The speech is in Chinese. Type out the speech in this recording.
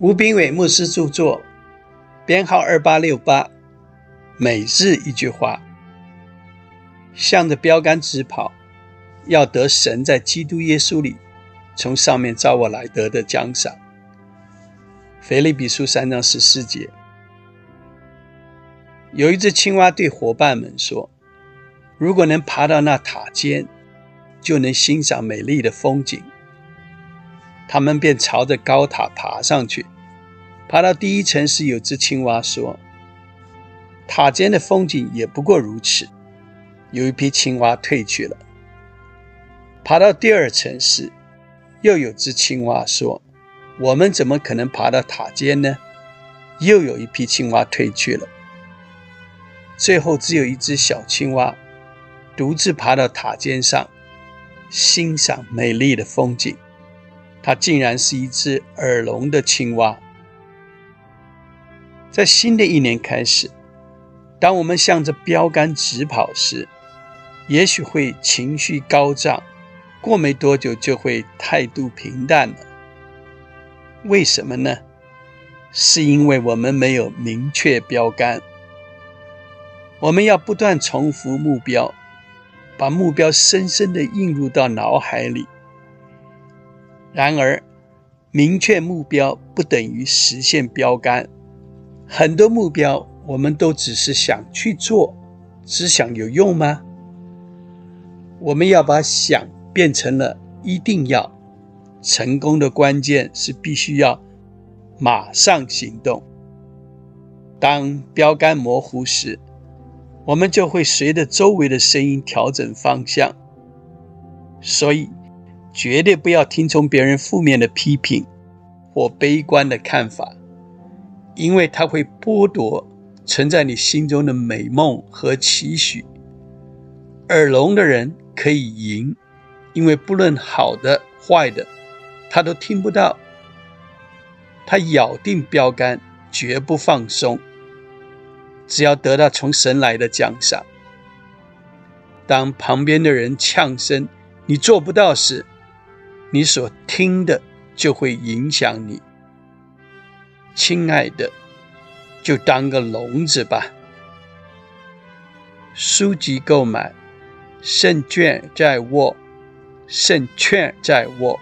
吴炳伟牧师著作，编号二八六八。每日一句话，向着标杆直跑，要得神在基督耶稣里从上面召我来得的奖赏。腓立比书三章十四节，有一只青蛙对伙伴们说：“如果能爬到那塔尖，就能欣赏美丽的风景。”他们便朝着高塔爬上去。爬到第一层时，有只青蛙说：“塔尖的风景也不过如此。”有一批青蛙退去了。爬到第二层时，又有只青蛙说：“我们怎么可能爬到塔尖呢？”又有一批青蛙退去了。最后，只有一只小青蛙独自爬到塔尖上，欣赏美丽的风景。它竟然是一只耳聋的青蛙。在新的一年开始，当我们向着标杆直跑时，也许会情绪高涨，过没多久就会态度平淡了。为什么呢？是因为我们没有明确标杆。我们要不断重复目标，把目标深深地印入到脑海里。然而，明确目标不等于实现标杆。很多目标，我们都只是想去做，只想有用吗？我们要把想变成了一定要。成功的关键是必须要马上行动。当标杆模糊时，我们就会随着周围的声音调整方向。所以。绝对不要听从别人负面的批评或悲观的看法，因为它会剥夺存在你心中的美梦和期许。耳聋的人可以赢，因为不论好的坏的，他都听不到。他咬定标杆，绝不放松，只要得到从神来的奖赏。当旁边的人呛声“你做不到”时，你所听的就会影响你，亲爱的，就当个聋子吧。书籍购买，胜券在握，胜券在握。